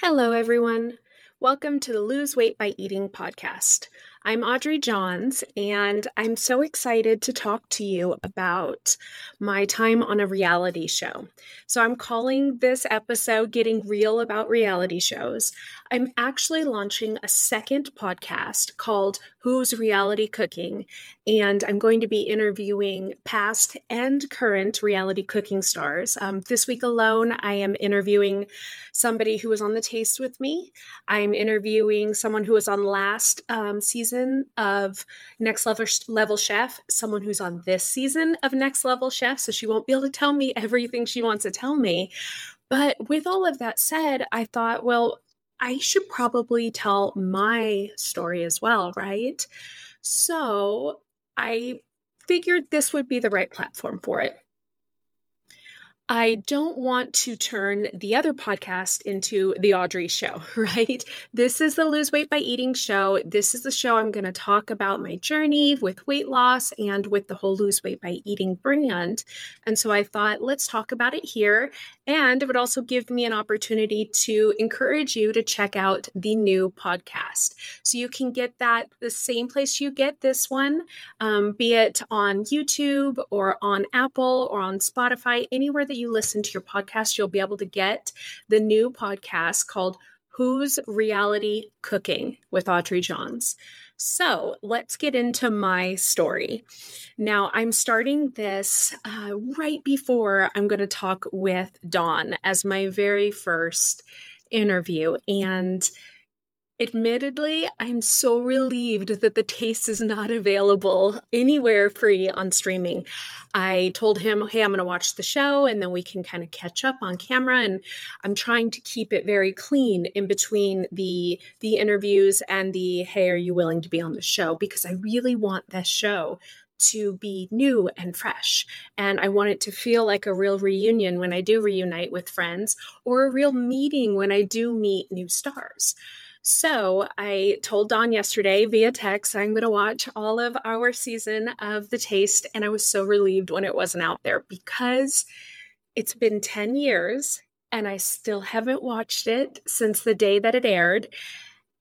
Hello, everyone. Welcome to the Lose Weight by Eating podcast. I'm Audrey Johns, and I'm so excited to talk to you about my time on a reality show. So, I'm calling this episode Getting Real About Reality Shows. I'm actually launching a second podcast called Who's Reality Cooking, and I'm going to be interviewing past and current reality cooking stars. Um, this week alone, I am interviewing somebody who was on the taste with me. I'm interviewing someone who was on last um, season season of Next Level Level Chef, someone who's on this season of Next Level Chef, so she won't be able to tell me everything she wants to tell me. But with all of that said, I thought, well, I should probably tell my story as well, right? So I figured this would be the right platform for it. I don't want to turn the other podcast into the Audrey show, right? This is the Lose Weight by Eating show. This is the show I'm going to talk about my journey with weight loss and with the whole Lose Weight by Eating brand. And so I thought, let's talk about it here. And it would also give me an opportunity to encourage you to check out the new podcast. So you can get that the same place you get this one, um, be it on YouTube or on Apple or on Spotify, anywhere that you listen to your podcast, you'll be able to get the new podcast called Who's Reality Cooking with Audrey Johns. So let's get into my story. Now, I'm starting this uh, right before I'm going to talk with Don as my very first interview. And Admittedly, I'm so relieved that the taste is not available anywhere free on streaming. I told him, hey, I'm going to watch the show and then we can kind of catch up on camera. And I'm trying to keep it very clean in between the, the interviews and the, hey, are you willing to be on the show? Because I really want this show to be new and fresh. And I want it to feel like a real reunion when I do reunite with friends or a real meeting when I do meet new stars. So I told Don yesterday via text, I'm going to watch all of our season of The Taste. And I was so relieved when it wasn't out there because it's been 10 years and I still haven't watched it since the day that it aired.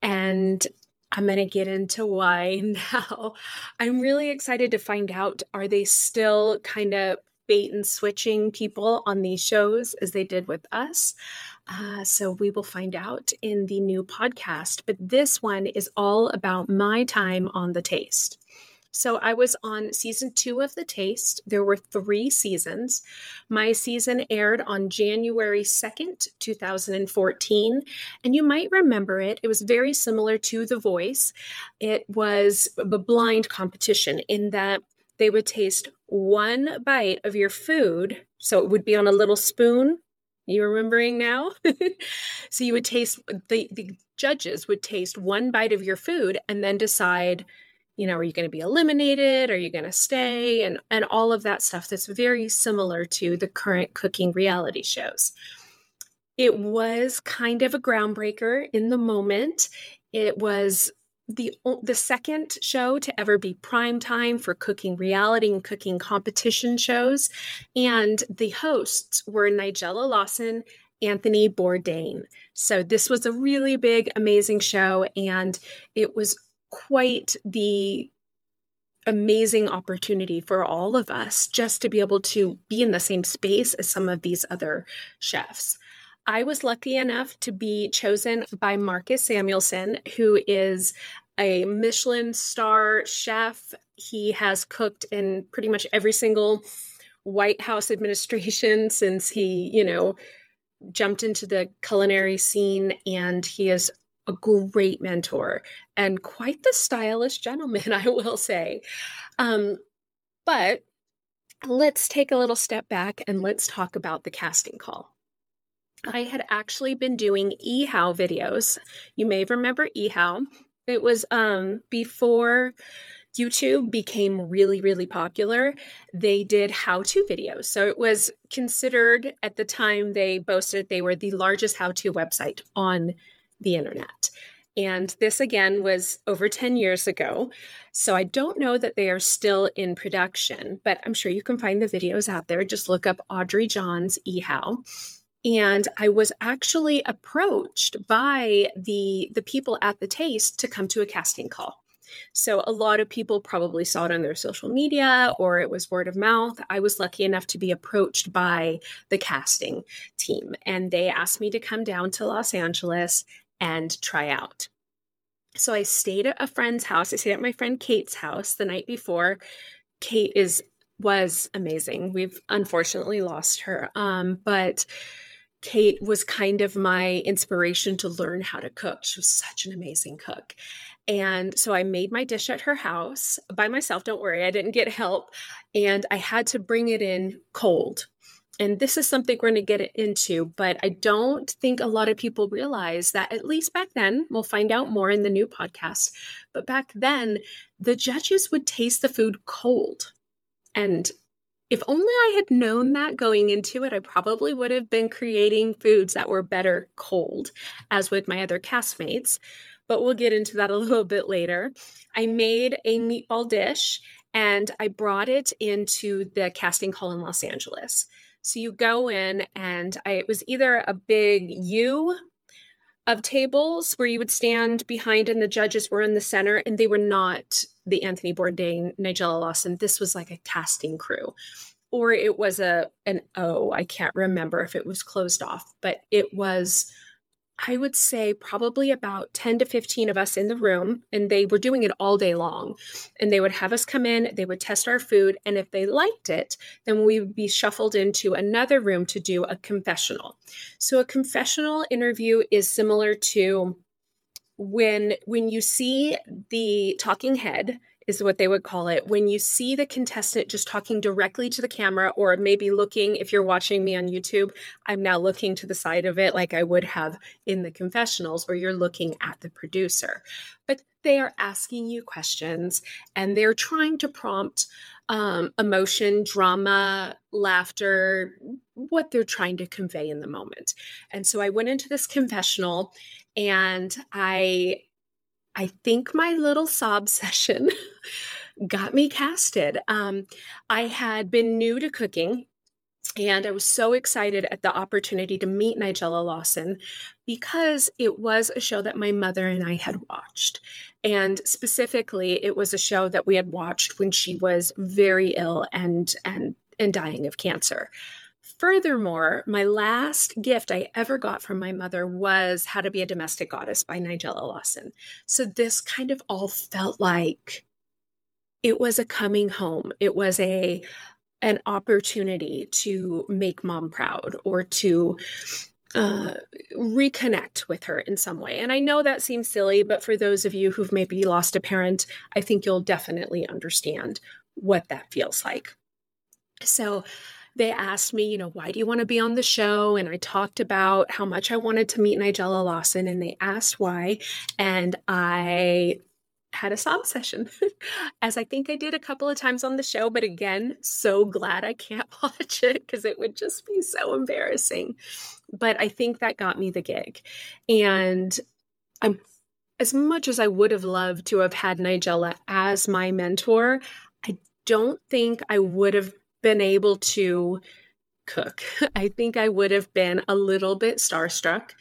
And I'm going to get into why now. I'm really excited to find out are they still kind of bait and switching people on these shows as they did with us? Uh, so we will find out in the new podcast. But this one is all about my time on The Taste. So I was on season two of The Taste. There were three seasons. My season aired on January 2nd, 2014. And you might remember it. It was very similar to The Voice. It was a blind competition in that they would taste one bite of your food. So it would be on a little spoon you remembering now? so you would taste the the judges would taste one bite of your food and then decide, you know, are you going to be eliminated? Are you going to stay? And and all of that stuff that's very similar to the current cooking reality shows. It was kind of a groundbreaker in the moment. It was the the second show to ever be prime time for cooking reality and cooking competition shows and the hosts were Nigella Lawson Anthony Bourdain. So this was a really big amazing show and it was quite the amazing opportunity for all of us just to be able to be in the same space as some of these other chefs. I was lucky enough to be chosen by Marcus Samuelsson, who is a Michelin star chef. He has cooked in pretty much every single White House administration since he, you know, jumped into the culinary scene. And he is a great mentor and quite the stylish gentleman, I will say. Um, but let's take a little step back and let's talk about the casting call. I had actually been doing eHow videos. You may remember eHow. It was um before YouTube became really, really popular, they did how to videos. So it was considered at the time they boasted they were the largest how to website on the internet. And this again was over 10 years ago. So I don't know that they are still in production, but I'm sure you can find the videos out there. Just look up Audrey Johns Ehow. And I was actually approached by the the people at the Taste to come to a casting call. So a lot of people probably saw it on their social media or it was word of mouth. I was lucky enough to be approached by the casting team and they asked me to come down to Los Angeles and try out. So I stayed at a friend's house. I stayed at my friend Kate's house the night before. Kate is was amazing. We've unfortunately lost her. Um, but Kate was kind of my inspiration to learn how to cook. She was such an amazing cook. And so I made my dish at her house by myself. Don't worry, I didn't get help. And I had to bring it in cold. And this is something we're going to get into, but I don't think a lot of people realize that, at least back then, we'll find out more in the new podcast. But back then, the judges would taste the food cold. And if only I had known that going into it, I probably would have been creating foods that were better cold, as with my other castmates but we'll get into that a little bit later. I made a meatball dish and I brought it into the casting call in Los Angeles. So you go in, and I, it was either a big U of tables where you would stand behind, and the judges were in the center, and they were not the Anthony Bourdain, Nigella Lawson. This was like a casting crew. Or it was a an O. I can't remember if it was closed off, but it was I would say probably about 10 to 15 of us in the room, and they were doing it all day long. And they would have us come in, they would test our food, and if they liked it, then we would be shuffled into another room to do a confessional. So a confessional interview is similar to when when you see the talking head is what they would call it. When you see the contestant just talking directly to the camera, or maybe looking, if you're watching me on YouTube, I'm now looking to the side of it like I would have in the confessionals, where you're looking at the producer. But they are asking you questions and they're trying to prompt um, emotion, drama, laughter, what they're trying to convey in the moment. And so I went into this confessional and I I think my little sob session got me casted. Um, I had been new to cooking. And I was so excited at the opportunity to meet Nigella Lawson because it was a show that my mother and I had watched. And specifically, it was a show that we had watched when she was very ill and and and dying of cancer. Furthermore, my last gift I ever got from my mother was How to Be a Domestic Goddess by Nigella Lawson. So this kind of all felt like it was a coming home. It was a an opportunity to make mom proud or to uh, reconnect with her in some way. And I know that seems silly, but for those of you who've maybe lost a parent, I think you'll definitely understand what that feels like. So they asked me, you know, why do you want to be on the show? And I talked about how much I wanted to meet Nigella Lawson, and they asked why. And I had a sob session, as I think I did a couple of times on the show. But again, so glad I can't watch it because it would just be so embarrassing. But I think that got me the gig. And I'm as much as I would have loved to have had Nigella as my mentor, I don't think I would have been able to cook. I think I would have been a little bit starstruck.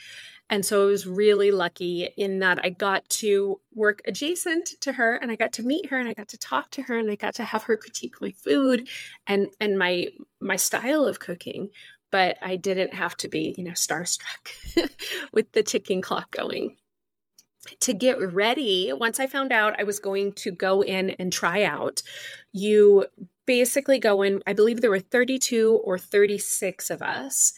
And so I was really lucky in that I got to work adjacent to her and I got to meet her and I got to talk to her and I got to have her critique my food and and my my style of cooking. But I didn't have to be, you know, starstruck with the ticking clock going to get ready, once I found out I was going to go in and try out, you basically go in. I believe there were 32 or 36 of us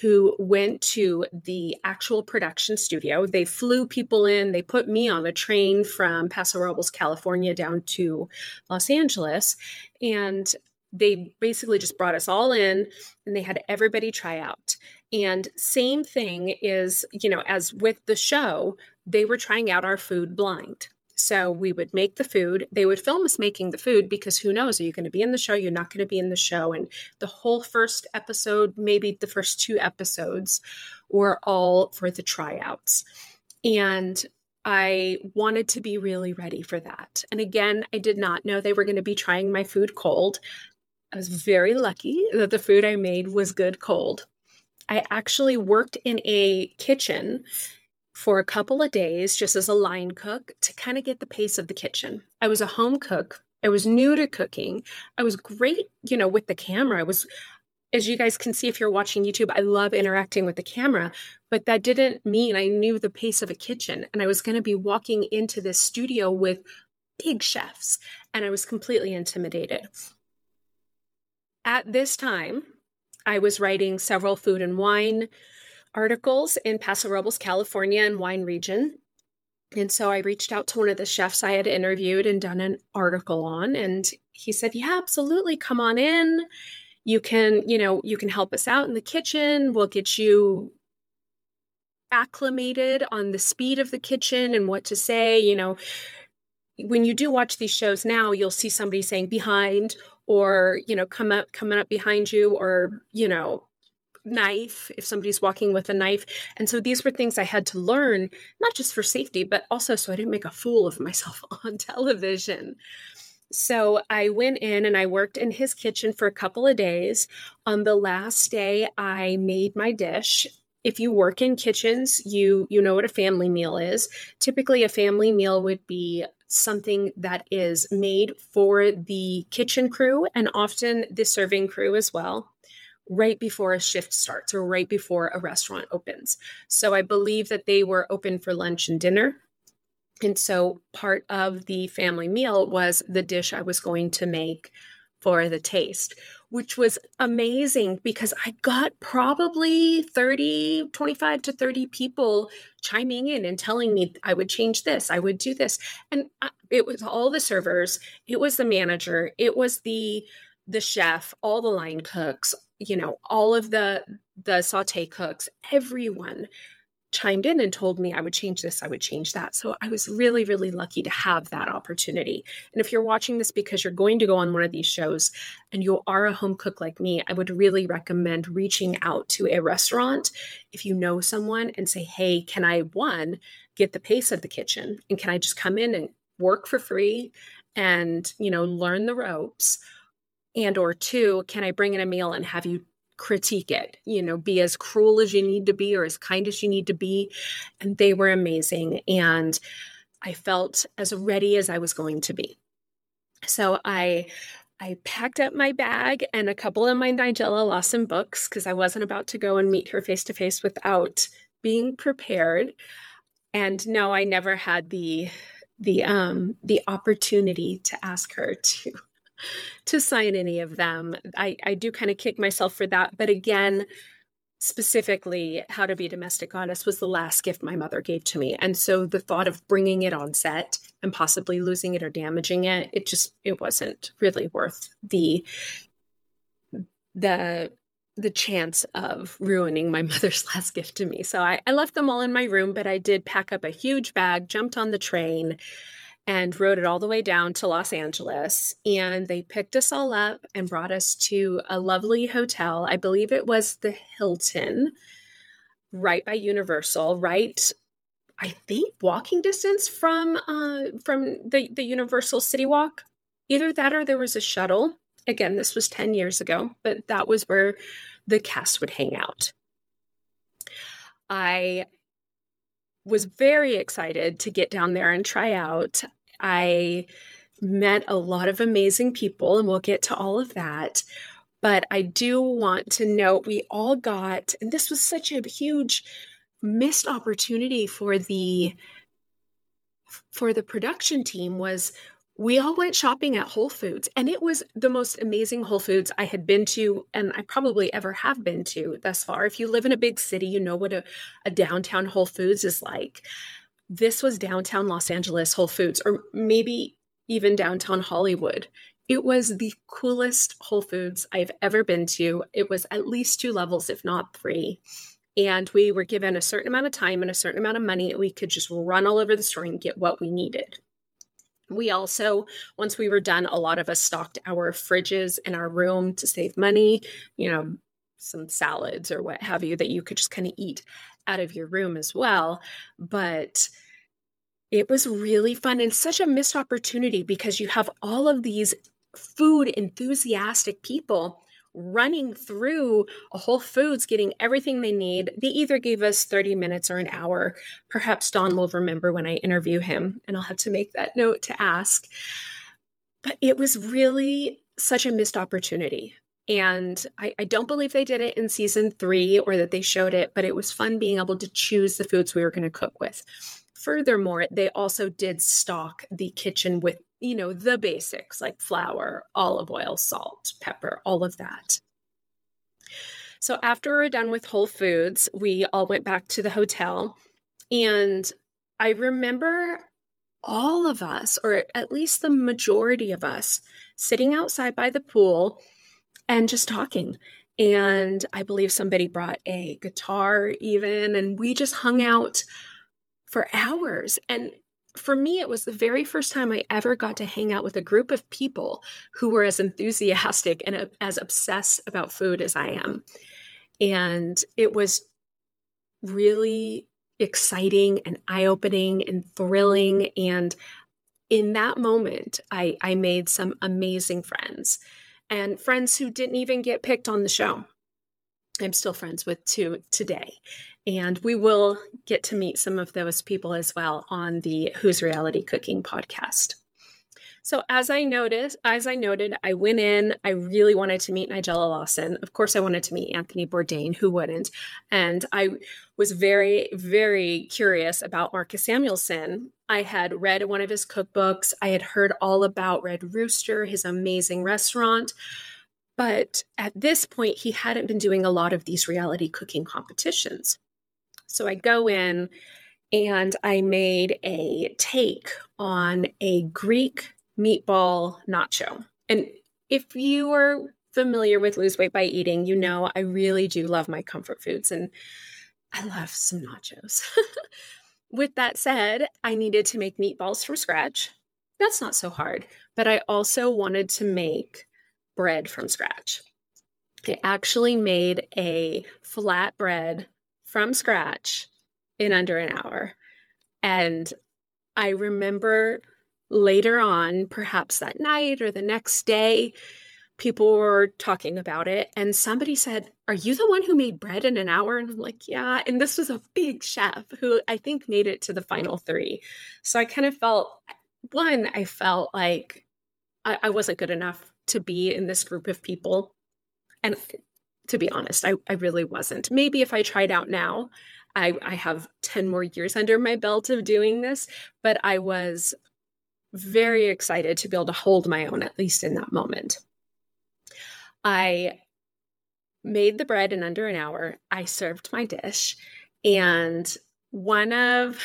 who went to the actual production studio. They flew people in, they put me on a train from Paso Robles, California down to Los Angeles. And they basically just brought us all in and they had everybody try out. And same thing is, you know, as with the show, they were trying out our food blind. So we would make the food. They would film us making the food because who knows? Are you going to be in the show? You're not going to be in the show. And the whole first episode, maybe the first two episodes, were all for the tryouts. And I wanted to be really ready for that. And again, I did not know they were going to be trying my food cold. I was very lucky that the food I made was good cold. I actually worked in a kitchen for a couple of days just as a line cook to kind of get the pace of the kitchen. I was a home cook. I was new to cooking. I was great, you know, with the camera. I was as you guys can see if you're watching YouTube, I love interacting with the camera, but that didn't mean I knew the pace of a kitchen and I was going to be walking into this studio with big chefs and I was completely intimidated. At this time, I was writing several food and wine articles in Paso Robles, California, and wine region. And so I reached out to one of the chefs I had interviewed and done an article on. And he said, Yeah, absolutely. Come on in. You can, you know, you can help us out in the kitchen. We'll get you acclimated on the speed of the kitchen and what to say. You know, when you do watch these shows now, you'll see somebody saying behind or, you know, come up, coming up behind you or, you know, knife if somebody's walking with a knife. And so these were things I had to learn, not just for safety, but also so I didn't make a fool of myself on television. So I went in and I worked in his kitchen for a couple of days. On the last day, I made my dish. If you work in kitchens, you you know what a family meal is. Typically a family meal would be something that is made for the kitchen crew and often the serving crew as well right before a shift starts or right before a restaurant opens. So I believe that they were open for lunch and dinner. And so part of the family meal was the dish I was going to make for the taste, which was amazing because I got probably 30, 25 to 30 people chiming in and telling me I would change this, I would do this. And it was all the servers, it was the manager, it was the the chef, all the line cooks, you know, all of the the saute cooks, everyone chimed in and told me I would change this, I would change that. So I was really, really lucky to have that opportunity. And if you're watching this because you're going to go on one of these shows and you are a home cook like me, I would really recommend reaching out to a restaurant if you know someone and say, hey, can I, one, get the pace of the kitchen? And can I just come in and work for free and, you know, learn the ropes? And or two can i bring in a meal and have you critique it? You know be as cruel as you need to be or as kind as you need to be. And they were amazing. And i felt as ready as i was going to be. So i i packed up my bag and a couple of my nigella lawson books because i wasn't about to go and meet her face to face without being prepared. And no i never had the the um the opportunity to ask her to to sign any of them. I, I do kind of kick myself for that. But again, specifically, How to Be Domestic Goddess was the last gift my mother gave to me. And so the thought of bringing it on set and possibly losing it or damaging it, it just, it wasn't really worth the, the, the chance of ruining my mother's last gift to me. So I, I left them all in my room, but I did pack up a huge bag, jumped on the train, and rode it all the way down to Los Angeles. And they picked us all up and brought us to a lovely hotel. I believe it was the Hilton, right by Universal, right. I think walking distance from uh, from the the Universal City Walk. Either that or there was a shuttle. Again, this was ten years ago, but that was where the cast would hang out. I was very excited to get down there and try out. I met a lot of amazing people, and we'll get to all of that. But I do want to note we all got, and this was such a huge missed opportunity for the for the production team was we all went shopping at Whole Foods, and it was the most amazing Whole Foods I had been to, and I probably ever have been to thus far. If you live in a big city, you know what a, a downtown Whole Foods is like. This was downtown Los Angeles Whole Foods, or maybe even downtown Hollywood. It was the coolest Whole Foods I've ever been to. It was at least two levels, if not three. And we were given a certain amount of time and a certain amount of money. We could just run all over the store and get what we needed. We also, once we were done, a lot of us stocked our fridges in our room to save money, you know, some salads or what have you that you could just kind of eat out of your room as well. But it was really fun and such a missed opportunity because you have all of these food enthusiastic people running through a Whole Foods, getting everything they need. They either gave us 30 minutes or an hour. Perhaps Don will remember when I interview him, and I'll have to make that note to ask. But it was really such a missed opportunity. And I, I, don't believe they did it in season three or that they showed it, but it was fun being able to choose the foods we were going to cook with. Furthermore, they also did stock the kitchen with, you know, the basics like flour, olive oil, salt, pepper, all of that. So after we were done with Whole Foods, we all went back to the hotel. And I remember all of us, or at least the majority of us, sitting outside by the pool and just talking. And I believe somebody brought a guitar, even, and we just hung out for hours. And for me, it was the very first time I ever got to hang out with a group of people who were as enthusiastic and uh, as obsessed about food as I am. And it was really exciting and eye opening and thrilling. And in that moment, I, I made some amazing friends and friends who didn't even get picked on the show. I'm still friends with to today. And we will get to meet some of those people as well on the Who's Reality Cooking podcast. So as I noticed, as I noted, I went in, I really wanted to meet Nigella Lawson. Of course, I wanted to meet Anthony Bourdain, who wouldn't? And I was very, very curious about Marcus Samuelsson. I had read one of his cookbooks. I had heard all about Red Rooster, his amazing restaurant. But at this point, he hadn't been doing a lot of these reality cooking competitions. So I go in and I made a take on a Greek meatball nacho. And if you are familiar with Lose Weight by Eating, you know I really do love my comfort foods and I love some nachos. with that said, I needed to make meatballs from scratch. That's not so hard, but I also wanted to make bread from scratch. I actually made a flat bread from scratch in under an hour. And I remember later on, perhaps that night or the next day, people were talking about it. And somebody said, Are you the one who made bread in an hour? And I'm like, Yeah. And this was a big chef who I think made it to the final three. So I kind of felt, one, I felt like I, I wasn't good enough to be in this group of people. And to be honest, I, I really wasn't. Maybe if I tried out now, I, I have 10 more years under my belt of doing this, but I was very excited to be able to hold my own, at least in that moment. I made the bread in under an hour. I served my dish, and one of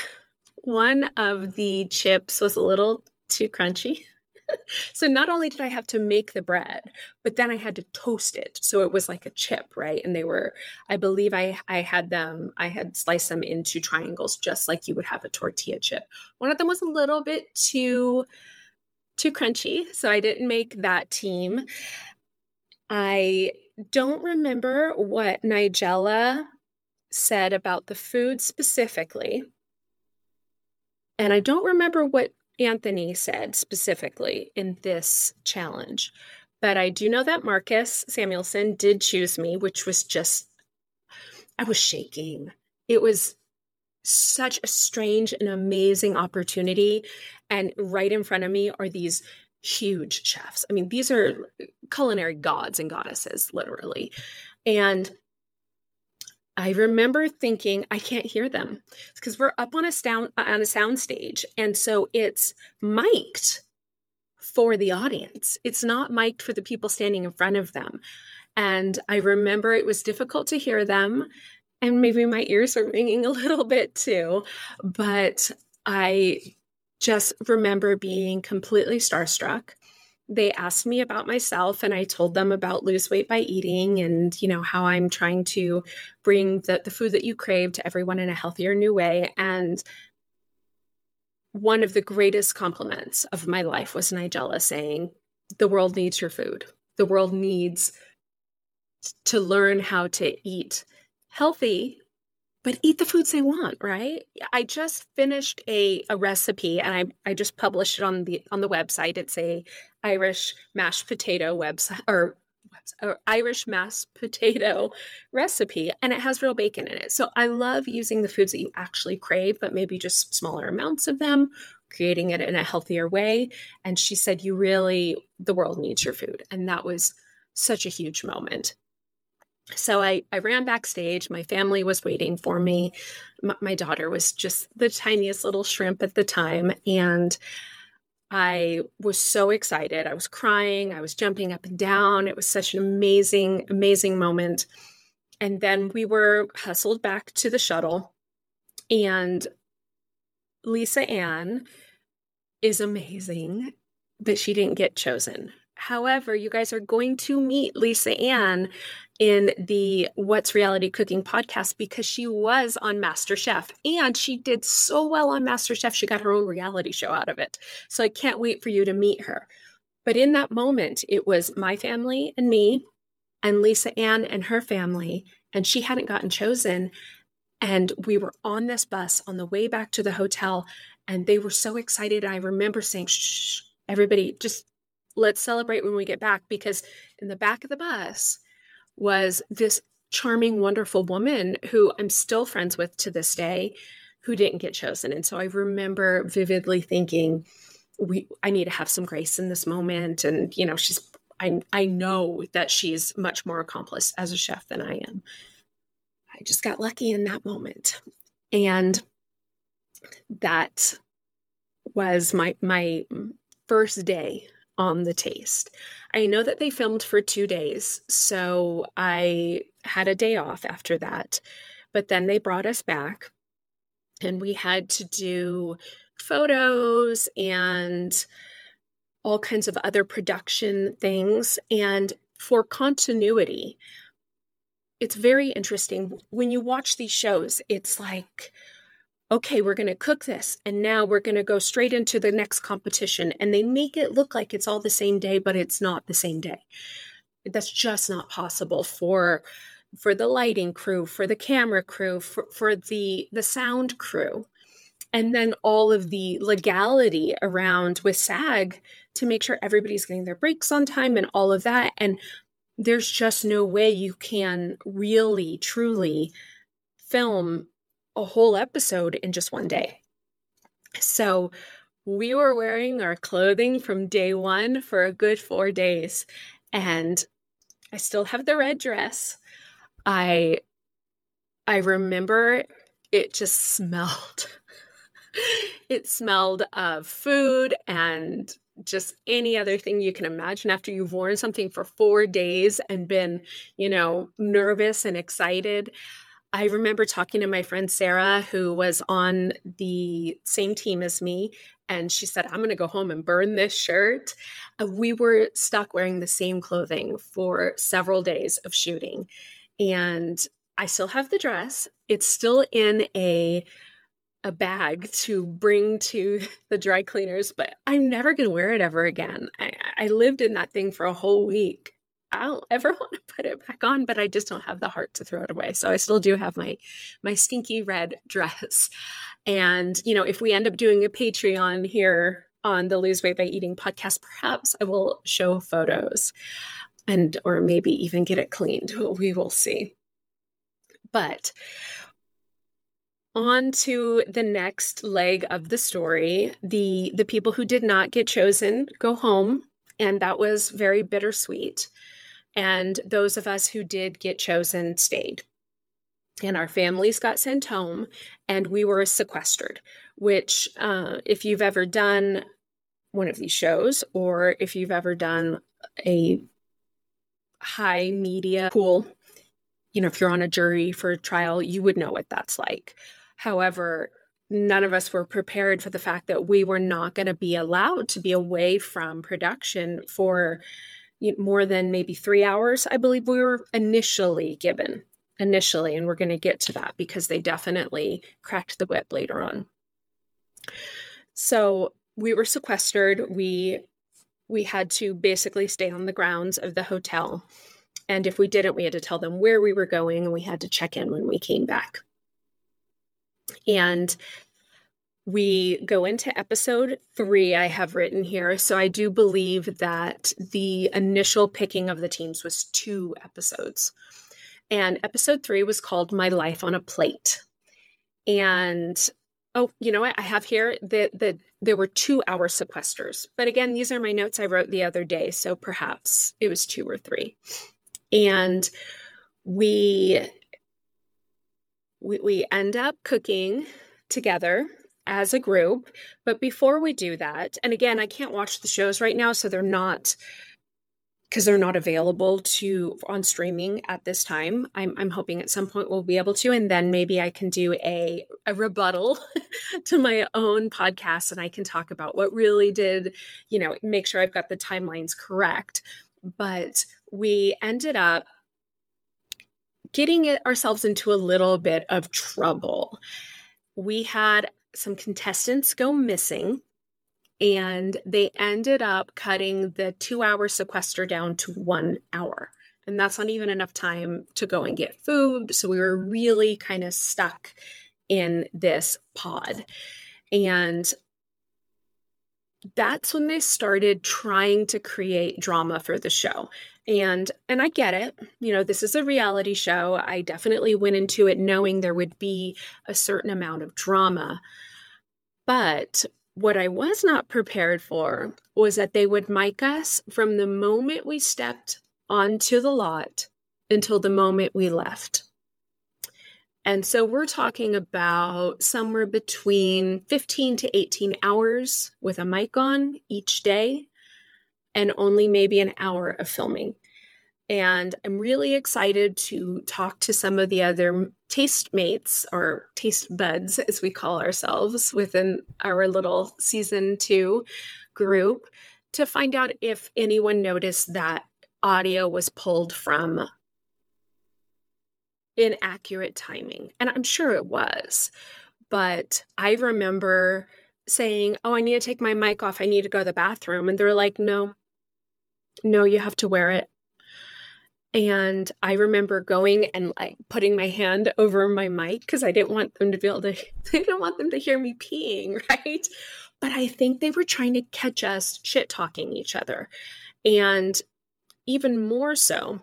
one of the chips was a little too crunchy. so not only did I have to make the bread, but then I had to toast it. So it was like a chip, right? And they were, I believe I I had them, I had sliced them into triangles just like you would have a tortilla chip. One of them was a little bit too too crunchy, so I didn't make that team. I don't remember what Nigella said about the food specifically. And I don't remember what Anthony said specifically in this challenge. But I do know that Marcus Samuelsson did choose me, which was just, I was shaking. It was such a strange and amazing opportunity. And right in front of me are these huge chefs. I mean, these are culinary gods and goddesses, literally. And I remember thinking I can't hear them because we're up on a sound uh, on a sound stage, and so it's mic'd for the audience. It's not mic'd for the people standing in front of them. And I remember it was difficult to hear them, and maybe my ears were ringing a little bit too. But I just remember being completely starstruck they asked me about myself and I told them about lose weight by eating and you know how I'm trying to bring the, the food that you crave to everyone in a healthier new way. And one of the greatest compliments of my life was Nigella saying the world needs your food. The world needs to learn how to eat healthy but eat the foods they want, right? I just finished a, a recipe and I, I just published it on the on the website. It's a Irish mashed potato website or, or Irish mashed potato recipe and it has real bacon in it. So I love using the foods that you actually crave, but maybe just smaller amounts of them, creating it in a healthier way. And she said, You really, the world needs your food. And that was such a huge moment so I, I ran backstage. My family was waiting for me. My, my daughter was just the tiniest little shrimp at the time. And I was so excited. I was crying. I was jumping up and down. It was such an amazing, amazing moment. And then we were hustled back to the shuttle. And Lisa Ann is amazing, but she didn't get chosen. However, you guys are going to meet Lisa Ann in the What's Reality Cooking podcast because she was on MasterChef and she did so well on MasterChef. She got her own reality show out of it. So I can't wait for you to meet her. But in that moment, it was my family and me and Lisa Ann and her family, and she hadn't gotten chosen. And we were on this bus on the way back to the hotel, and they were so excited. I remember saying, shh, everybody, just let's celebrate when we get back because in the back of the bus was this charming, wonderful woman who I'm still friends with to this day who didn't get chosen. And so I remember vividly thinking, we I need to have some grace in this moment. And, you know, she's I I know that she's much more accomplished as a chef than I am. I just got lucky in that moment. And that was my my first day on the taste. I know that they filmed for two days, so I had a day off after that. But then they brought us back, and we had to do photos and all kinds of other production things. And for continuity, it's very interesting. When you watch these shows, it's like, okay, we're going to cook this and now we're going to go straight into the next competition. And they make it look like it's all the same day, but it's not the same day. That's just not possible for for the lighting crew, for the camera crew, for, for the the sound crew. And then all of the legality around with SAG to make sure everybody's getting their breaks on time and all of that. And there's just no way you can really, truly film a whole episode in just one day. So we were wearing our clothing from day one for a good four days. And I still have the red dress. I I remember it just smelled. it smelled of food and just any other thing you can imagine after you've worn something for four days and been, you know, nervous and excited. I remember talking to my friend Sarah, who was on the same team as me, and she said, I'm going to go home and burn this shirt. Uh, we were stuck wearing the same clothing for several days of shooting. And I still have the dress, it's still in a a bag to bring to the dry cleaners, but I'm never going to wear it ever again. I, I lived in that thing for a whole week I don't ever want to put it back on, but I just don't have the heart to throw it away. So I still do have my my stinky red dress. And you know, if we end up doing a Patreon here on the Lose Weight by Eating podcast, perhaps I will show photos and or maybe even get it cleaned. We will see. But on to the next leg of the story. The the people who did not get chosen go home and that was very bittersweet. And those of us who did get chosen stayed. And our families got sent home, and we were sequestered, which, uh, if you've ever done one of these shows, or if you've ever done a high media pool, you know, if you're on a jury for a trial, you would know what that's like. However, none of us were prepared for the fact that we were not going to be allowed to be away from production for more than maybe three hours, I believe we were initially given. Initially, and we're going to get to that because they definitely cracked the whip later on. So we were sequestered. We we had to basically stay on the grounds of the hotel. And if we didn't, we had to tell them where we were going and we had to check in when we came back. And we go into episode three, I have written here. So I do believe that the initial picking of the teams was two episodes. And episode three was called My Life on a Plate. And oh, you know what? I have here that the, there were two hour sequesters. But again, these are my notes I wrote the other day. So perhaps it was two or three. And we we, we end up cooking together as a group. But before we do that, and again, I can't watch the shows right now, so they're not because they're not available to on streaming at this time. I'm, I'm hoping at some point we'll be able to, and then maybe I can do a, a rebuttal to my own podcast and I can talk about what really did, you know, make sure I've got the timelines correct. But we ended up getting ourselves into a little bit of trouble. We had some contestants go missing and they ended up cutting the two hour sequester down to one hour. And that's not even enough time to go and get food. So we were really kind of stuck in this pod. And that's when they started trying to create drama for the show. And and I get it. You know, this is a reality show. I definitely went into it knowing there would be a certain amount of drama. But what I was not prepared for was that they would mic us from the moment we stepped onto the lot until the moment we left. And so we're talking about somewhere between 15 to 18 hours with a mic on each day and only maybe an hour of filming. And I'm really excited to talk to some of the other taste mates or taste buds, as we call ourselves within our little season two group, to find out if anyone noticed that audio was pulled from inaccurate timing. And I'm sure it was. But I remember saying, Oh, I need to take my mic off. I need to go to the bathroom. And they're like, No, no, you have to wear it. And I remember going and like putting my hand over my mic because I didn't want them to be able to, I didn't want them to hear me peeing, right? But I think they were trying to catch us shit talking each other. And even more so,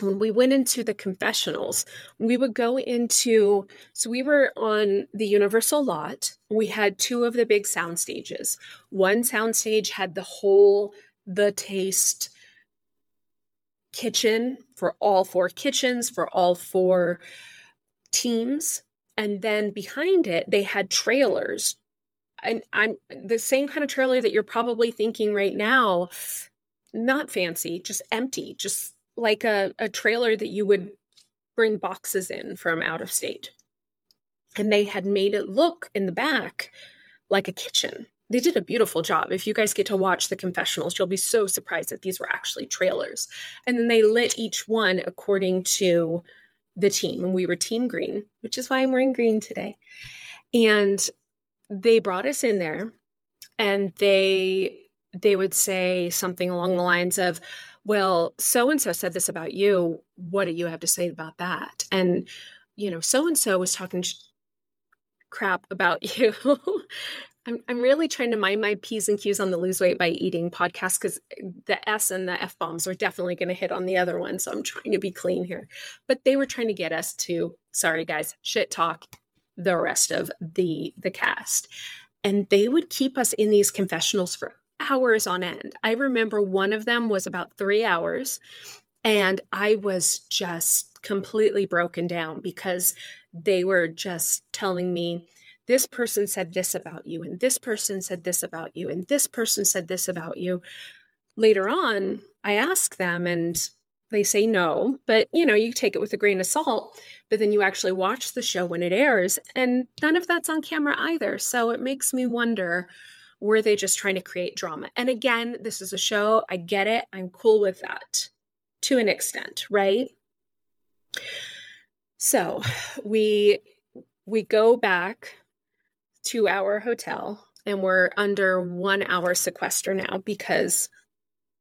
when we went into the confessionals, we would go into, so we were on the Universal lot. We had two of the big sound stages. One sound stage had the whole, the taste, kitchen for all four kitchens, for all four teams. And then behind it, they had trailers. And I'm the same kind of trailer that you're probably thinking right now, not fancy, just empty, just like a, a trailer that you would bring boxes in from out of state. And they had made it look in the back like a kitchen they did a beautiful job. If you guys get to watch the confessionals, you'll be so surprised that these were actually trailers. And then they lit each one according to the team. And we were team green, which is why I'm wearing green today. And they brought us in there and they they would say something along the lines of, well, so and so said this about you. What do you have to say about that? And, you know, so and so was talking crap about you. I'm, I'm really trying to mind my P's and Q's on the Lose Weight by Eating podcast because the S and the F bombs are definitely going to hit on the other one. So I'm trying to be clean here. But they were trying to get us to, sorry guys, shit talk the rest of the the cast. And they would keep us in these confessionals for hours on end. I remember one of them was about three hours, and I was just completely broken down because they were just telling me this person said this about you, and this person said this about you, and this person said this about you. Later on, I ask them, and they say no, but you know, you take it with a grain of salt. But then you actually watch the show when it airs, and none of that's on camera either. So it makes me wonder were they just trying to create drama? And again, this is a show. I get it. I'm cool with that to an extent, right? So we we go back to our hotel and we're under one hour sequester now because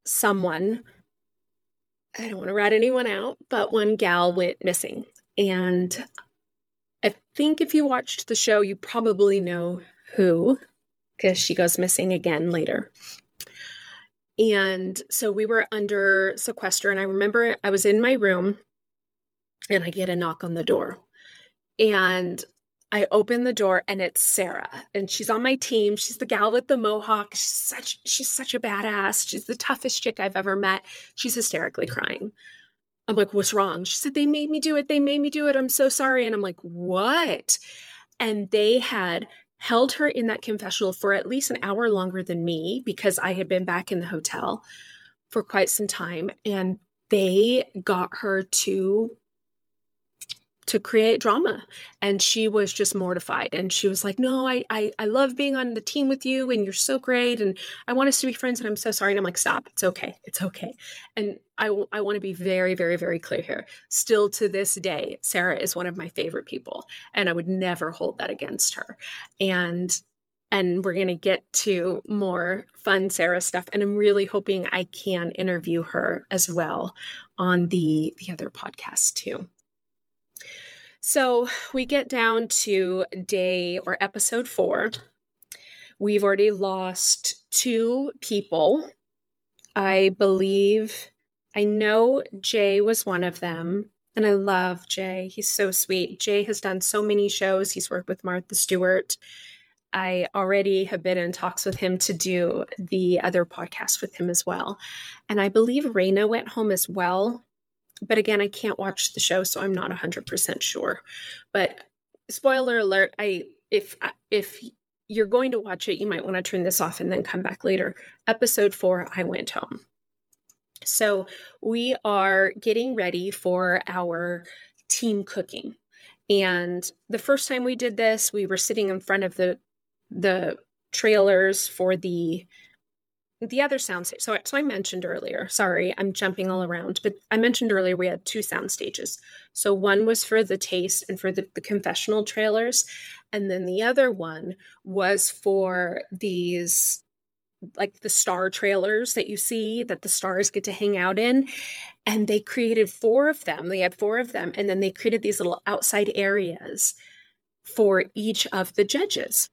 someone I don't want to rat anyone out, but one gal went missing. And I think if you watched the show, you probably know who, because she goes missing again later. And so we were under sequester, and I remember I was in my room and I get a knock on the door. And I open the door and it's Sarah and she's on my team. She's the gal with the mohawk. She's such she's such a badass. She's the toughest chick I've ever met. She's hysterically crying. I'm like, "What's wrong?" She said, "They made me do it. They made me do it. I'm so sorry." And I'm like, "What?" And they had held her in that confessional for at least an hour longer than me because I had been back in the hotel for quite some time. And they got her to to create drama. And she was just mortified. And she was like no I, I i love being on the team with you and you're so great. And i want us to be friends and i'm so sorry. And i'm like stop. It's okay. It's okay. And i, I want to be very very very clear here. Still to this day sarah is one of my favorite people and i would never hold that against her. And and we're going to get to more fun sarah stuff and i'm really hoping i can interview her as well on the the other podcast too so we get down to day or episode four. We've already lost two people. I believe, I know Jay was one of them. And I love Jay. He's so sweet. Jay has done so many shows. He's worked with Martha Stewart. I already have been in talks with him to do the other podcast with him as well. And I believe Raina went home as well but again, I can't watch the show, so I'm not 100% sure. But spoiler alert, I if if you're going to watch it, you might want to turn this off and then come back later. Episode 4, I went home. So, we are getting ready for our team cooking. And the first time we did this, we were sitting in front of the the trailers for the the other sound stage. So, so I mentioned earlier, sorry, I'm jumping all around, but I mentioned earlier we had two sound stages. So one was for the taste and for the, the confessional trailers. And then the other one was for these like the star trailers that you see that the stars get to hang out in. And they created four of them. They had four of them. And then they created these little outside areas for each of the judges.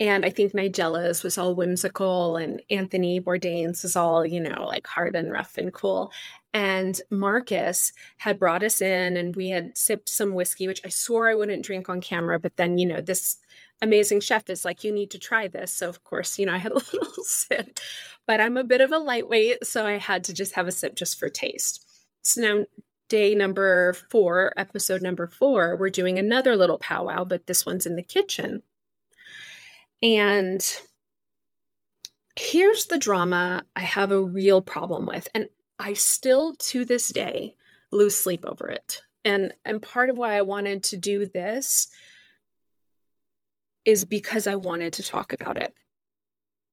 And I think Nigella's was all whimsical, and Anthony Bourdain's was all, you know, like hard and rough and cool. And Marcus had brought us in, and we had sipped some whiskey, which I swore I wouldn't drink on camera. But then, you know, this amazing chef is like, you need to try this. So, of course, you know, I had a little sip, but I'm a bit of a lightweight. So I had to just have a sip just for taste. So now, day number four, episode number four, we're doing another little powwow, but this one's in the kitchen. And here's the drama I have a real problem with. And I still, to this day, lose sleep over it. And, and part of why I wanted to do this is because I wanted to talk about it.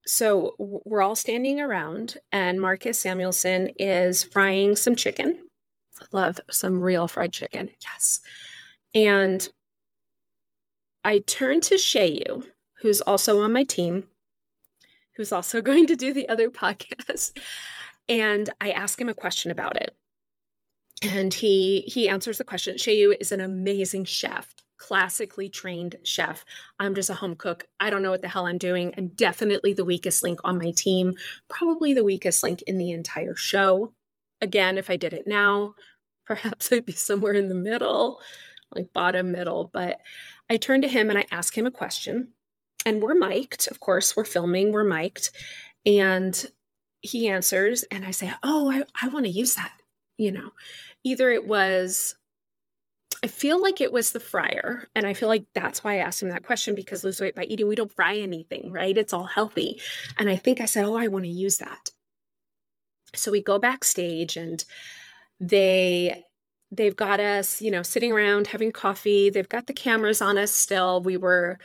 So we're all standing around, and Marcus Samuelsson is frying some chicken. Love some real fried chicken. Yes. And I turn to Shayu, who's also on my team, who's also going to do the other podcast. And I ask him a question about it. And he he answers the question. Shayu is an amazing chef, classically trained chef. I'm just a home cook. I don't know what the hell I'm doing. I'm definitely the weakest link on my team, probably the weakest link in the entire show. Again, if I did it now, perhaps I'd be somewhere in the middle, like bottom middle. But I turn to him and I ask him a question and we're mic'd, of course, we're filming, we're mic'd. And he answers, and I say, Oh, I, I want to use that. You know, either it was, I feel like it was the fryer. And I feel like that's why I asked him that question because lose weight by eating, we don't fry anything, right? It's all healthy. And I think I said, Oh, I want to use that. So we go backstage and they they've got us you know sitting around having coffee they've got the cameras on us still we were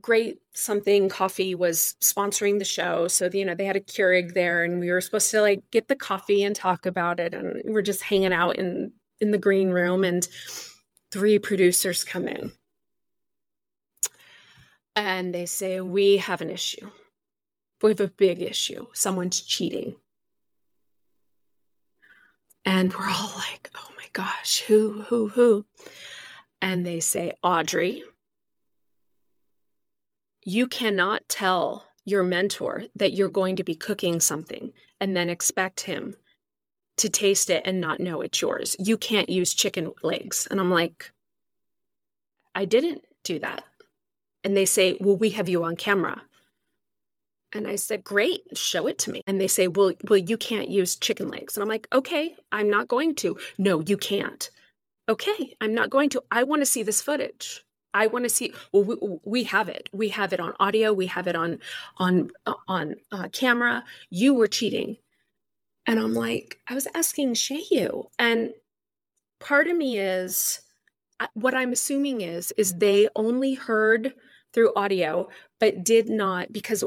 great something coffee was sponsoring the show. So you know they had a keurig there and we were supposed to like get the coffee and talk about it. And we're just hanging out in in the green room and three producers come in. And they say we have an issue. We have a big issue. Someone's cheating. And we're all like oh my gosh who who who? And they say, Audrey, you cannot tell your mentor that you're going to be cooking something and then expect him to taste it and not know it's yours. You can't use chicken legs. And I'm like, I didn't do that. And they say, Well, we have you on camera. And I said, Great, show it to me. And they say, Well, well, you can't use chicken legs. And I'm like, Okay, I'm not going to. No, you can't. Okay, I'm not going to. I want to see this footage. I want to see. Well, we, we, have it. We have it on audio. We have it on on on uh, camera. You were cheating, and I'm like, I was asking Shayu, and part of me is what I'm assuming is is they only heard through audio, but did not because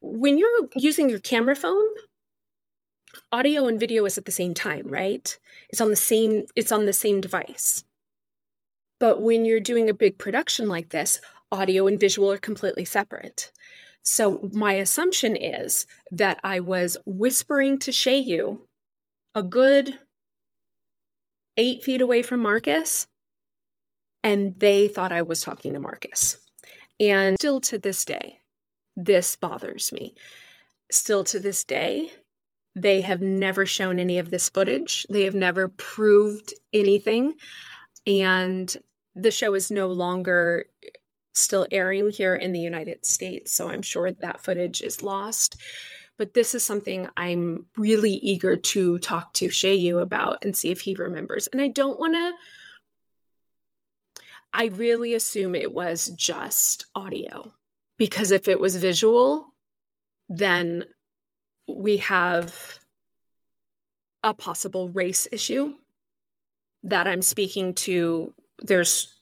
when you're using your camera phone, audio and video is at the same time, right? It's on the same it's on the same device. But when you're doing a big production like this, audio and visual are completely separate. So my assumption is that I was whispering to Shayu a good eight feet away from Marcus, and they thought I was talking to Marcus. And still to this day, this bothers me. Still to this day, they have never shown any of this footage. They have never proved anything. And the show is no longer still airing here in the United States. So I'm sure that footage is lost. But this is something I'm really eager to talk to Shayu about and see if he remembers. And I don't want to, I really assume it was just audio because if it was visual, then we have a possible race issue that I'm speaking to. There's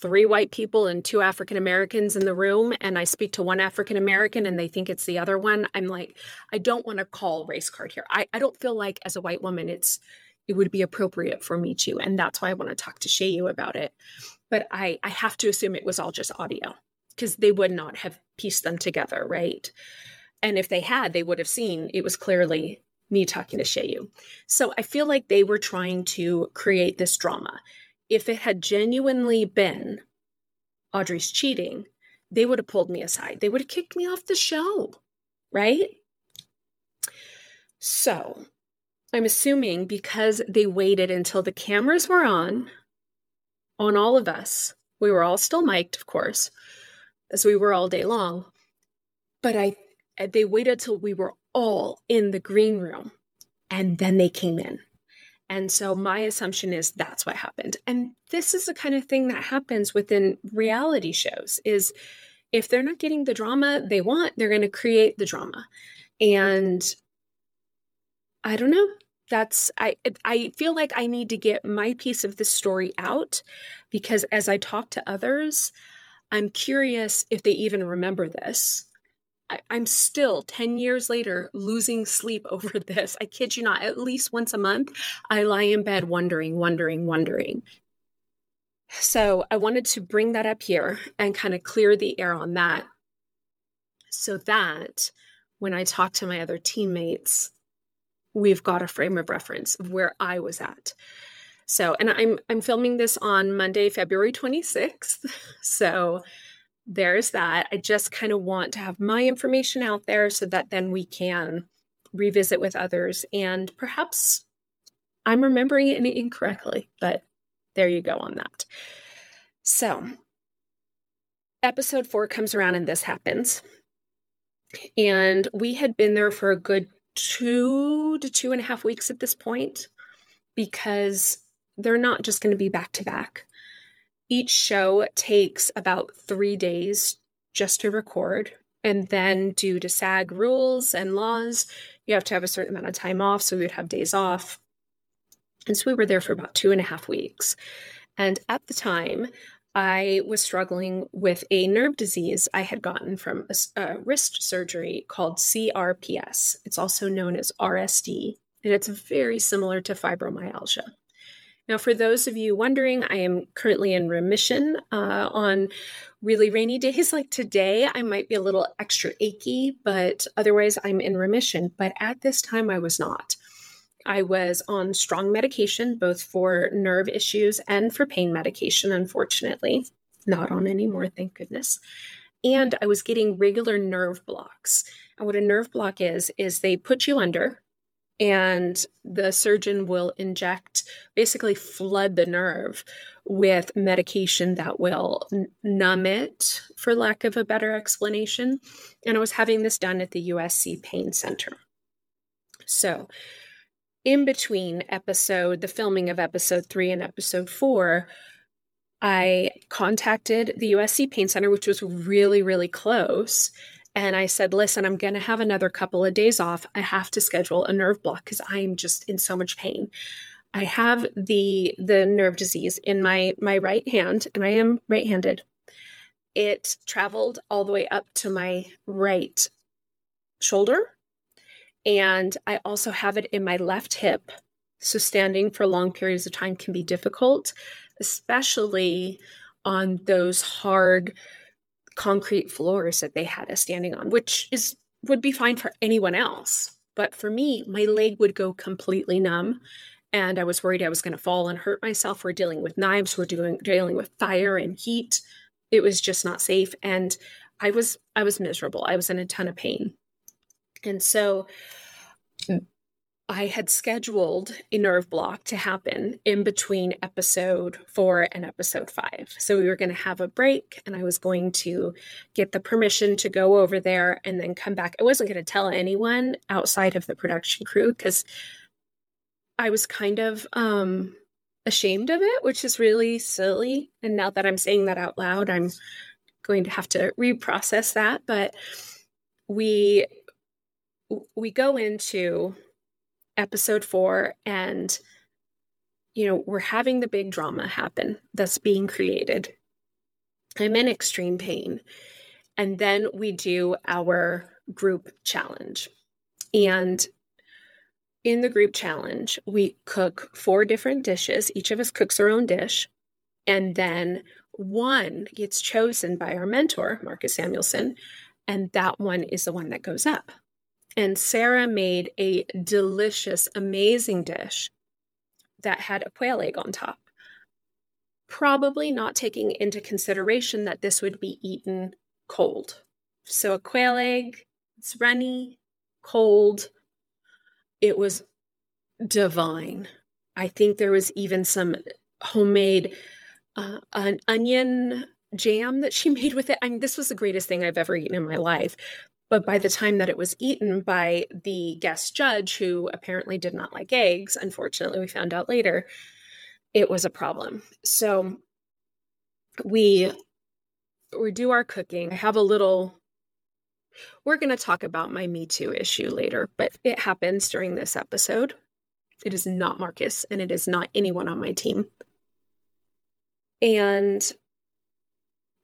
three white people and two African Americans in the room, and I speak to one African American and they think it's the other one, I'm like, I don't want to call race card here. I, I don't feel like as a white woman it's it would be appropriate for me to. And that's why I want to talk to Shayu about it. But I, I have to assume it was all just audio because they would not have pieced them together, right? And if they had, they would have seen it was clearly me talking to Shayu. So I feel like they were trying to create this drama if it had genuinely been Audrey's cheating, they would have pulled me aside. They would have kicked me off the show, right? So I'm assuming because they waited until the cameras were on, on all of us, we were all still mic'd, of course, as we were all day long. But I, they waited till we were all in the green room and then they came in. And so my assumption is that's what happened. And this is the kind of thing that happens within reality shows is if they're not getting the drama they want, they're going to create the drama. And I don't know. That's I I feel like I need to get my piece of the story out because as I talk to others, I'm curious if they even remember this I, am still 10 years later losing sleep over this. I kid you not, at least once a month, I lie in bed wondering, wondering, wondering. So I wanted to bring that up here and kind of clear the air on that so that when I talk to my other teammates, we've got a frame of reference of where I was at. So, and I'm I'm filming this on Monday, February 26th. So there's that. I just kind of want to have my information out there so that then we can revisit with others. And perhaps I'm remembering it incorrectly, but there you go on that. So, episode four comes around and this happens. And we had been there for a good two to two and a half weeks at this point because they're not just going to be back to back. Each show takes about three days just to record. And then, due to SAG rules and laws, you have to have a certain amount of time off. So, we would have days off. And so, we were there for about two and a half weeks. And at the time, I was struggling with a nerve disease I had gotten from a, a, wrist surgery called CRPS. It's also known as RSD, and it's very similar to fibromyalgia. Now, for those of you wondering, I am currently in remission. Uh, on really rainy days like today, I might be a little extra achy, but otherwise, I'm in remission. But at this time, I was not. I was on strong medication, both for nerve issues and for pain medication, unfortunately. Not on anymore, thank goodness. And I was getting regular nerve blocks. And what a nerve block is, is they put you under and the surgeon will inject, basically flood the nerve with medication that will numb it, for lack of a better explanation. And I was having this done at the USC Pain Center. So, in between episode, the filming of episode three and episode four, I contacted the USC Pain Center, which was really, really close, and I said, listen, I'm going to have another couple of days off. I have to schedule a nerve block because I'm just in so much pain. I have the the nerve disease in my my right hand and I am right-handed. It traveled all the way up to my right shoulder and I also have it in my left hip. So standing for long periods of time can be difficult, especially on those hard concrete floors that they had us standing on, which is would be fine for anyone else. But for me, my leg would go completely numb. And I was worried I was going to fall and hurt myself. We're dealing with knives, we're doing dealing with fire and heat. It was just not safe. And I was I was miserable. I was in a ton of pain. And so I had scheduled a nerve block to happen in between episode four and episode five. So we were going to have a break and I was going to get the permission to go over there and then come back. I wasn't going to tell anyone outside of the production crew because I was kind of um, ashamed of it, which is really silly. And now that I'm saying that out loud, I'm going to have to reprocess that. But we we go into episode four and you know we're having the big drama happen that's being created. I'm in extreme pain. And then we do our group challenge. And in the group challenge we cook four different dishes. Each of us cooks our own dish. And then one gets chosen by our mentor marcus Samuelsson. and that one is the one that goes up and Sarah made a delicious, amazing dish that had a quail egg on top. Probably not taking into consideration that this would be eaten cold. So, a quail egg, it's runny, cold. It was divine. I think there was even some homemade uh, an onion jam that she made with it. I mean, this was the greatest thing I've ever eaten in my life. But by the time that it was eaten by the guest judge, who apparently did not like eggs, unfortunately, we found out later, it was a problem. So we we do our cooking. I have a little we're going to talk about my Me Too issue later, but it happens during this episode. It is not Marcus and it is not anyone on my team. And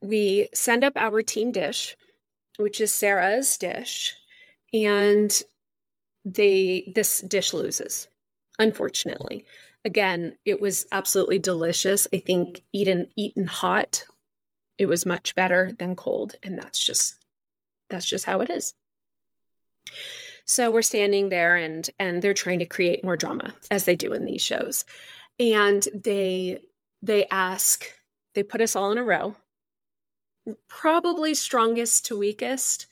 we send up our team dish which is Sarah's dish, and they this dish loses, unfortunately. Again, it was absolutely delicious. I think eaten eaten hot, it was much better than cold, and that's just that's just how it is. So we're standing there and and they're trying to create more drama as they do in these shows. And they they ask, they put us all in a row probably strongest to weakest,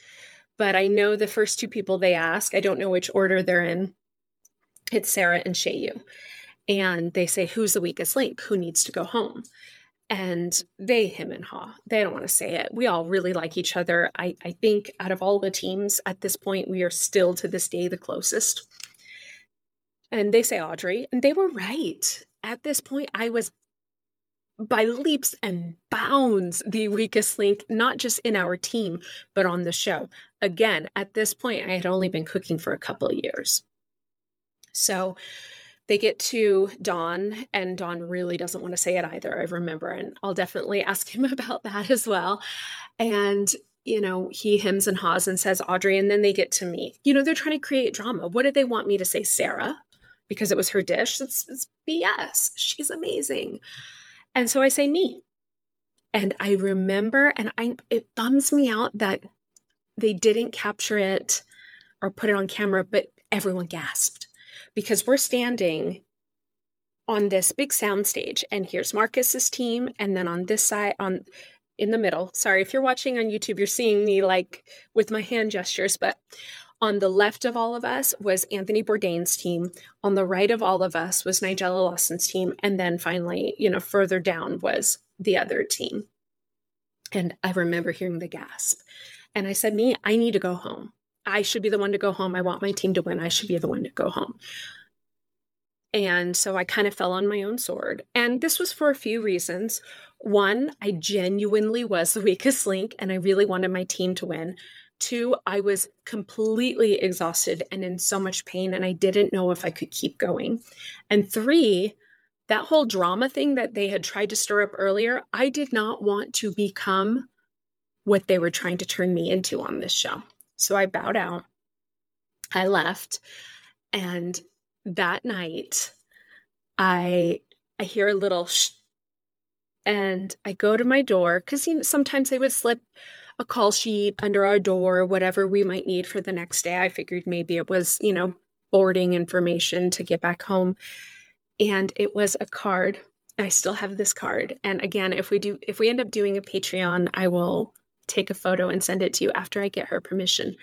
but I know the first two people they ask, I don't know which order they're in. It's Sarah and Shayu. And they say, Who's the weakest link? Who needs to go home? And they him and haw. They don't want to say it. We all really like each other. I, I think out of all the teams at this point, we are still to this day the closest. And they say Audrey, and they were right. At this point, I was by leaps and bounds the weakest link, not just in our team, but on the show. Again, at this point, I had only been cooking for a couple of years. So they get to Don, and Don really doesn't want to say it either. I remember, and I'll definitely ask him about that as well. And you know, he hems and haws and says Audrey, and then they get to me. You know, they're trying to create drama. What did they want me to say, Sarah? Because it was her dish. It's, it's BS. She's amazing. And so I say me. And I remember, and I it bums me out that they didn't capture it or put it on camera, but everyone gasped because we're standing on this big sound stage and here's Marcus's team and then on this side on in the middle. Sorry if you're watching on YouTube you're seeing me like with my hand gestures but on the left of all of us was Anthony Bourdain's team. On the right of all of us was Nigella Lawson's team. And then finally, you know, further down was the other team. And I remember hearing the gasp. And I said, Me, I need to go home. I should be the one to go home. I want my team to win. I should be the one to go home. And so I kind of fell on my own sword. And this was for a few reasons. One, I genuinely was the weakest link and I really wanted my team to win. Two, I was completely exhausted and in so much pain and I didn't know if I could keep going. And three, that whole drama thing that they had tried to stir up earlier, I did not want to become what they were trying to turn me into on this show. So I bowed out. I left. And that night, I I hear a little shh, and I go to my door because you know, sometimes they would slip a call sheet under our door, whatever we might need for the next day. I figured maybe it was, you know, boarding information to get back home and it was a card. I still have this card. And again, if we do if we end up doing a Patreon, I will take a photo and send it to you after I get her permission.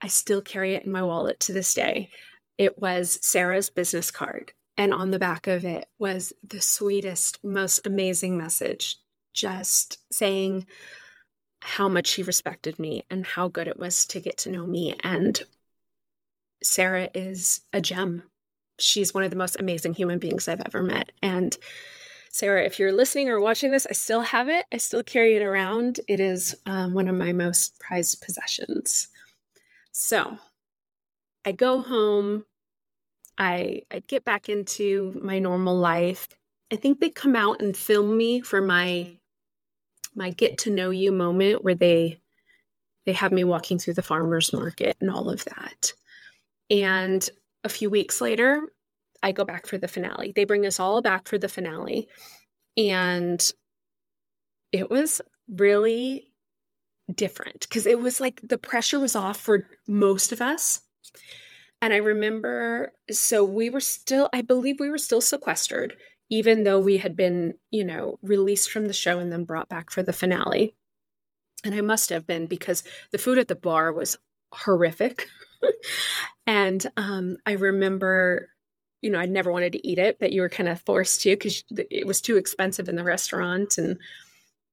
I still carry it in my wallet to this day. It was Sarah's business card. And on the back of it was the sweetest, most amazing message, just saying how much she respected me and how good it was to get to know me. And Sarah is a gem she's one of the most amazing human beings I've ever met. And Sarah, if you're listening or watching this, I still have it. I still carry it around. It is um, one of my most prized possessions. So I go home. I I get back into my normal life. I think they come out and film me for my my get to know you moment where they they have me walking through the farmers market and all of that. And a few weeks later, I go back for the finale. They bring us all back for the finale. And it was really different because it was like the pressure was off for most of us. And I remember, so we were still, I believe we were still sequestered, even though we had been, you know, released from the show and then brought back for the finale. And I must have been because the food at the bar was horrific. and um, I remember, you know, I never wanted to eat it, but you were kind of forced to because it was too expensive in the restaurant. And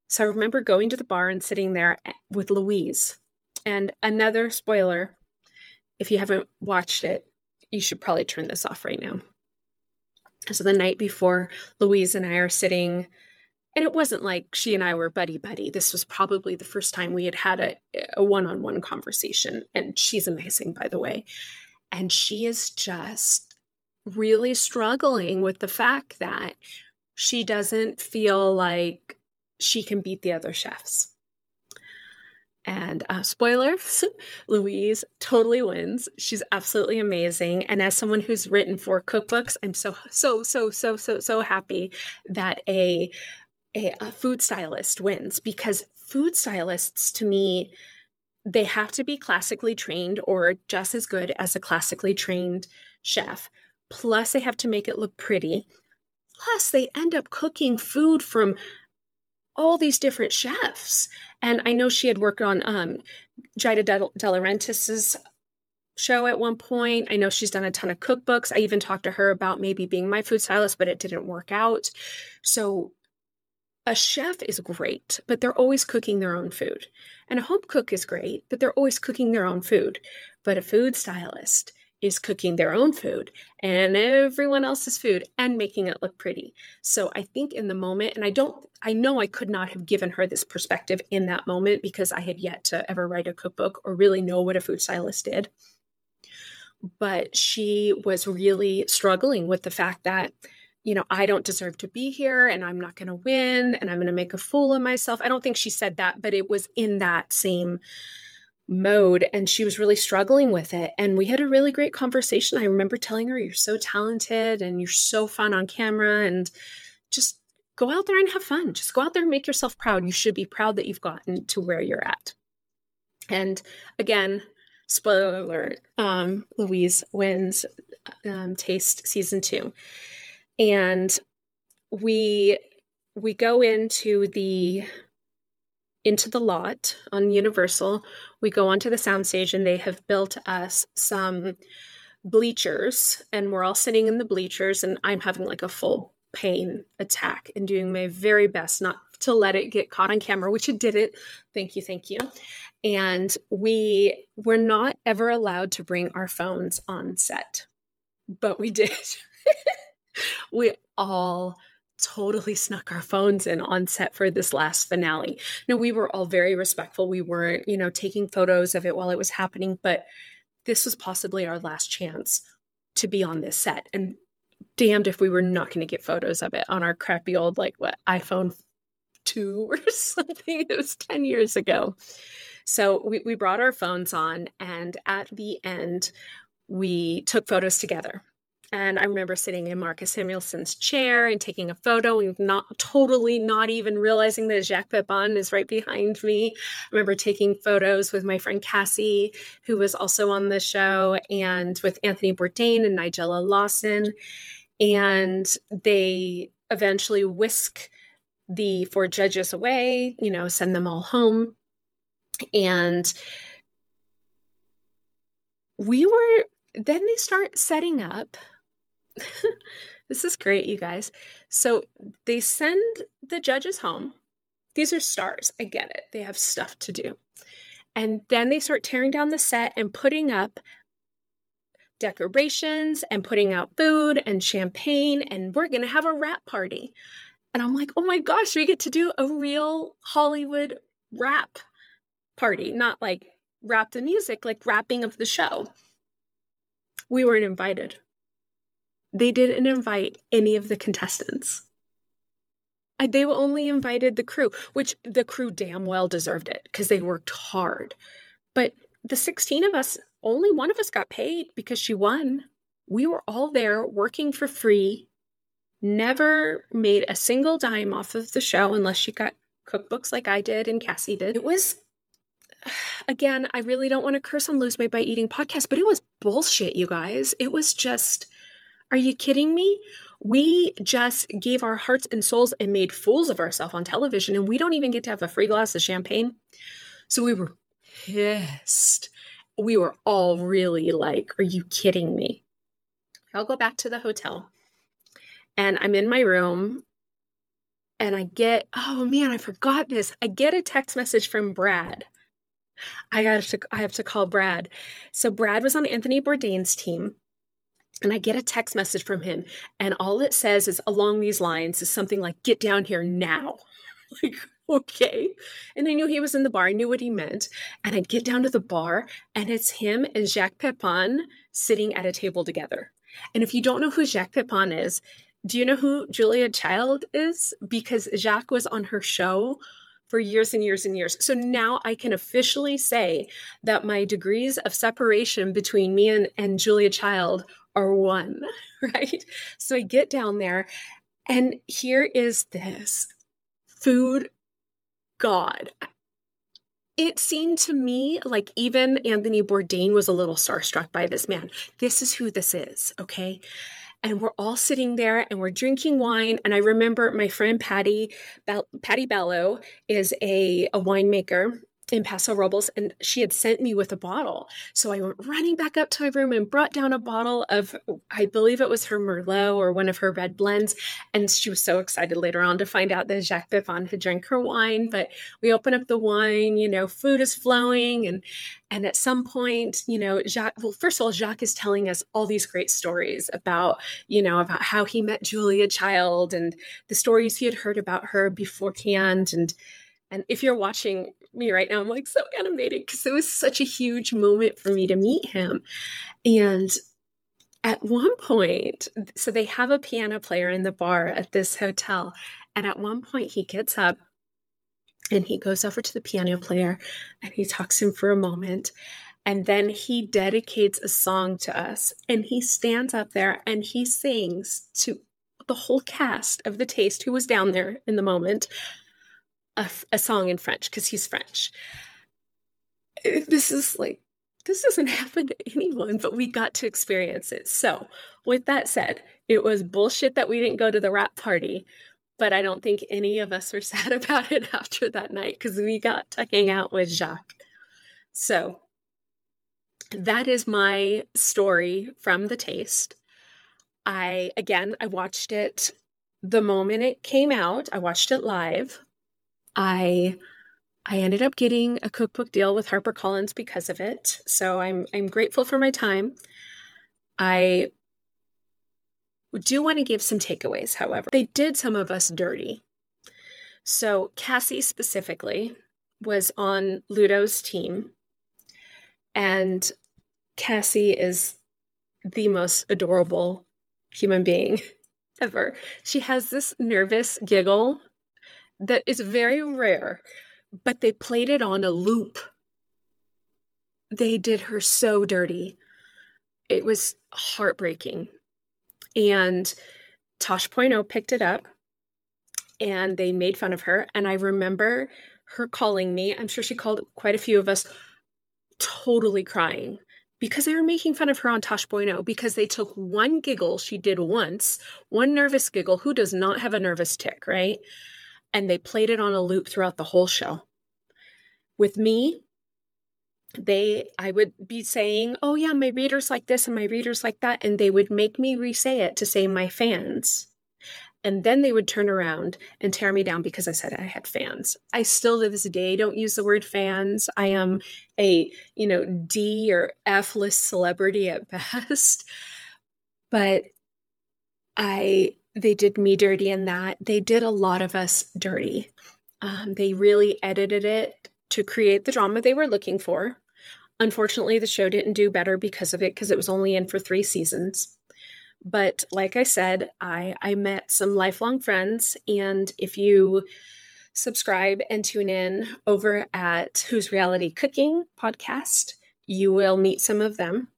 so I remember going to the bar and sitting there eh, with Louise. And another spoiler if you haven't watched it, you should probably turn this off right now. So the night before, Louise and I are sitting and it wasn't like she and I were buddy buddy. This was probably the first time we had had a, a one-on-one conversation. And she's amazing, by the way. And she is just really struggling with the fact that she doesn't feel like she can beat the other chefs. And uh, spoilers, Louise totally wins. She's absolutely amazing. And as someone who's written four cookbooks, I'm so, so, so, so, so, so happy that a a, a food stylist wins because food stylists to me they have to be classically trained or just as good as a classically trained chef. Plus, they have to make it look pretty. Plus, they end up cooking food from all these different chefs. And I know she had worked on um, Giada De, De Laurentiis's show at one point. I know she's done a ton of cookbooks. I even talked to her about maybe being my food stylist, but it didn't work out. So a chef is great, but they're always cooking their own food. And a home cook is great, but they're always cooking their own food. But a food stylist is cooking their own food and everyone else's food and making it look pretty. So I think in the moment, and I don't, I know I could not have given her this perspective in that moment because I had yet to ever write a cookbook or really know what a food stylist did. But she was really struggling with the fact that you know, I don't deserve to be here and I'm not going to win and I'm going to make a fool of myself. I don't think she said that, but it was in that same mode and she was really struggling with it. And we had a really great conversation. I remember telling her, You're so talented and you're so fun on camera and just go out there and have fun. Just go out there and make yourself proud. You should be proud that you've gotten to where you're at. And again, spoiler alert, um, Louise wins um, Taste season two, and we we go into the into the lot on Universal. We go onto the soundstage, and they have built us some bleachers, and we're all sitting in the bleachers, and I'm having like a full pain attack and doing my very best not to let it get caught on camera, which it didn't. Thank you, thank you. And we were not ever allowed to bring our phones on set, but we did. we all totally snuck our phones in on set for this last finale. No, we were all very respectful. We weren't, you know, taking photos of it while it was happening, but this was possibly our last chance to be on this set. And damned if we were not going to get photos of it on our crappy old, like, what, iPhone 2 or something. It was 10 years ago. So we, we brought our phones on, and at the end, we took photos together. And I remember sitting in Marcus Samuelsson's chair and taking a photo and not totally not even realizing that Jacques Pepin is right behind me. I remember taking photos with my friend Cassie, who was also on the show, and with Anthony Bourdain and Nigella Lawson. And they eventually whisk the four judges away, you know, send them all home. And we were, then they start setting up this is great, you guys. So they send the judges home. These are stars. I get it. They have stuff to do. And then they start tearing down the set and putting up decorations and putting out food and champagne. And we're going to have a wrap party. And I'm like, oh my gosh, we get to do a real Hollywood wrap party, not like wrap the music, like wrapping of the show. We weren't invited they didn't invite any of the contestants. They only invited the crew, which the crew damn well deserved it because they worked hard. But the 16 of us, only one of us got paid because she won. We were all there working for free, never made a single dime off of the show unless she got cookbooks like I did and Cassie did. It was, again, I really don't want to curse on Lose Weight by Eating podcast, but it was bullshit, you guys. It was just are you kidding me? We just gave our hearts and souls and made fools of ourselves on television, and we don't even get to have a free glass of champagne. So we were pissed. We were all really like, Are you kidding me? I'll go back to the hotel and I'm in my room and I get, oh man, I forgot this. I get a text message from Brad. I got to I have to call Brad. So Brad was on Anthony Bourdain's team and I get a text message from him, and all it says is along these lines is something like, Get down here now. like, okay. And I knew he was in the bar. I knew what he meant. And I get down to the bar, and it's him and Jacques Pepin sitting at a table together. And if you don't know who Jacques Pepin is, do you know who Julia Child is? Because Jacques was on her show for years and years and years. So now I can officially say that my degrees of separation between me and, and Julia Child are one, right? So I get down there, and here is this food god. It seemed to me like even Anthony Bourdain was a little starstruck by this man. This is who this is, okay? and we're all sitting there and we're drinking wine. And I remember my friend Patty, Patty Bello is a, a winemaker in Paso Robles, and she had sent me with a bottle. So I went running back up to my room and brought down a bottle of, I believe it was her Merlot or one of her red blends. And she was so excited later on to find out that Jacques Pepin had drank her wine. But we open up the wine, you know, food is flowing, and and at some point, you know, Jacques. Well, first of all, Jacques is telling us all these great stories about, you know, about how he met Julia Child and the stories he had heard about her beforehand, and and if you're watching me right now, I'm like so animated because it was such a huge moment for me to meet him. And at one point, so they have a piano player in the bar at this hotel. And at one point, he gets up and he goes over to the piano player and he talks to him for a moment. And then he dedicates a song to us. And he stands up there and he sings to the whole cast of The Taste who was down there in the moment a, a song in French because he's French. This is like this doesn't happen to anyone, but we got to experience it. So, with that said, it was bullshit that we didn't go to the wrap party, but I don't think any of us were sad about it after that night because we got to hang out with Jacques. So, that is my story from the taste. I, again, I watched it the moment it came out. I watched it live. I I ended up getting a cookbook deal with HarperCollins because of it. So I'm I'm grateful for my time. I do want to give some takeaways, however. They did some of us dirty. So Cassie specifically was on Ludo's team and Cassie is the most adorable human being ever. She has this nervous giggle that is very rare, but they played it on a loop. They did her so dirty. It was heartbreaking. And Tosh Point oh picked it up and they made fun of her. And I remember her calling me. I'm sure she called quite a few of us totally crying because they were making fun of her on Tosh oh because they took one giggle she did once, one nervous giggle. Who does not have a nervous tick, right? And they played it on a loop throughout the whole show. With me, they I would be saying, "Oh yeah, my readers like this and my readers like that," and they would make me re-say it to say my fans. And then they would turn around and tear me down because I said I had fans. I still to this day don't use the word fans. I am a, you know, D or F list celebrity at best. But I they did me dirty in that. They did a lot of us dirty. Um, they really edited it to create the drama they were looking for. Unfortunately, the show didn't do better because of it because it was only in for three seasons. But like I said, I, I met some lifelong friends. And if you subscribe and tune in over at Who's Reality Cooking podcast, you will meet some of them.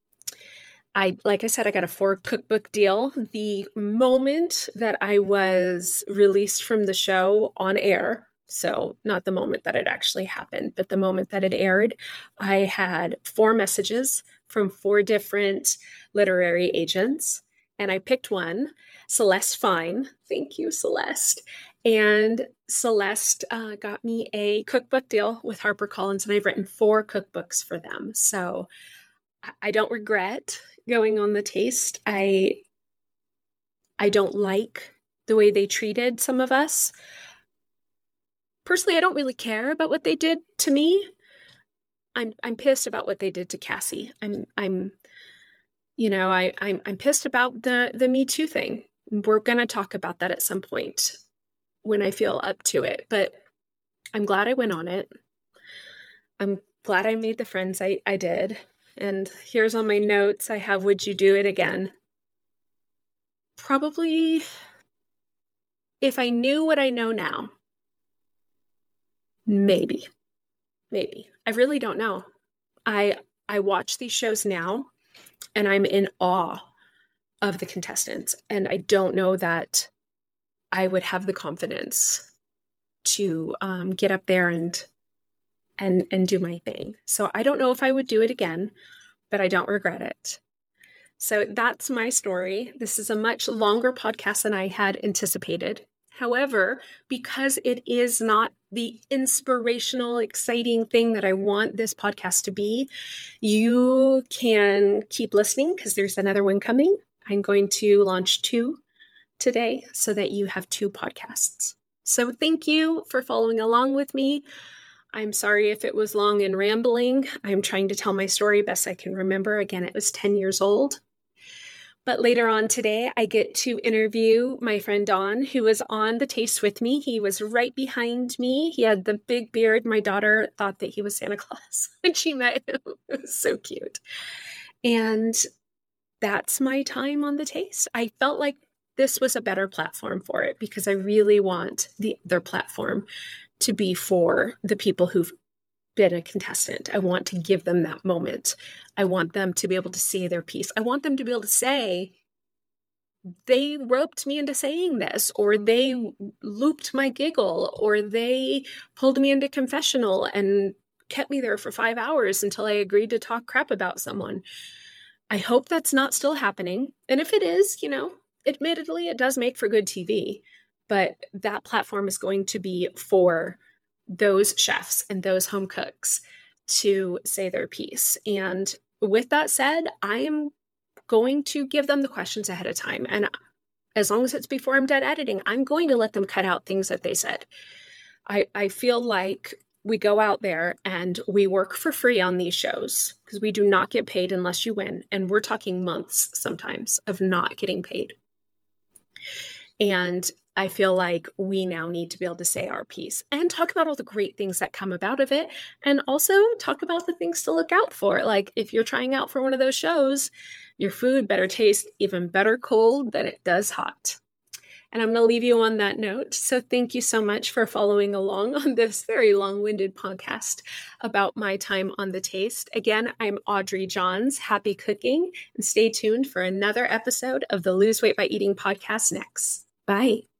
I, like I said, I got a four cookbook deal. The moment that I was released from the show on air, so not the moment that it actually happened, but the moment that it aired, I had four messages from four different literary agents and I picked one, Celeste Fine. Thank you, Celeste. And Celeste uh, got me a cookbook deal with HarperCollins, and I've written four cookbooks for them. So I don't regret going on the taste. I I don't like the way they treated some of us. Personally, I don't really care about what they did to me. I'm I'm pissed about what they did to Cassie. I'm I'm you know, I, I'm I'm pissed about the the Me Too thing. We're gonna talk about that at some point when I feel up to it. But I'm glad I went on it. I'm glad I made the friends I, I did. And here's on my notes I have Would you do it again? Probably if I knew what I know now. Maybe. Maybe. I really don't know. I I watch these shows now and I'm in awe of the contestants. And I don't know that I would have the confidence to um, get up there and and and do my thing. So I don't know if I would do it again, but I don't regret it. So that's my story. This is a much longer podcast than I had anticipated. However, because it is not the inspirational, exciting thing that I want this podcast to be, you can keep listening because there's another one coming. I'm going to launch two today so that you have two podcasts. So thank you for following along with me. I'm sorry if it was long and rambling. I'm trying to tell my story best I can remember. Again, it was 10 years old. But later on today, I get to interview my friend Don, who was on the taste with me. He was right behind me. He had the big beard. My daughter thought that he was Santa Claus when she met him. It was so cute. And that's my time on the taste. I felt like this was a better platform for it because I really want the other platform to be for the people who've been a contestant. I want to give them that moment. I want them to be able to say their piece. I want them to be able to say, they roped me into saying this, or they looped my giggle, or they pulled me into confessional and kept me there for five hours until I agreed to talk crap about someone. I hope that's not still happening. And if it is, you know, admittedly, it does make for good TV, but that platform is going to be for those chefs and those home cooks to say their piece. And with that said, I am going to give them the questions ahead of time. And as long as it's before I'm done editing, I'm going to let them cut out things that they said. I, I feel like we go out there and we work for free on these shows because we do not get paid unless you win. And we're talking months sometimes of not getting paid. And I feel like we now need to be able to say our piece and talk about all the great things that come about of it and also talk about the things to look out for. Like if you're trying out for one of those shows, your food better taste even better cold than it does hot. And I'm going to leave you on that note. So thank you so much for following along on this very long winded podcast about my time on the taste. Again, I'm Audrey Johns. Happy cooking and stay tuned for another episode of the Lose Weight by Eating podcast next. Bye.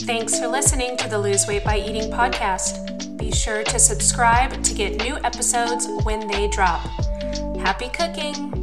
Thanks for listening to the Lose Weight by Eating podcast. Be sure to subscribe to get new episodes when they drop. Happy cooking!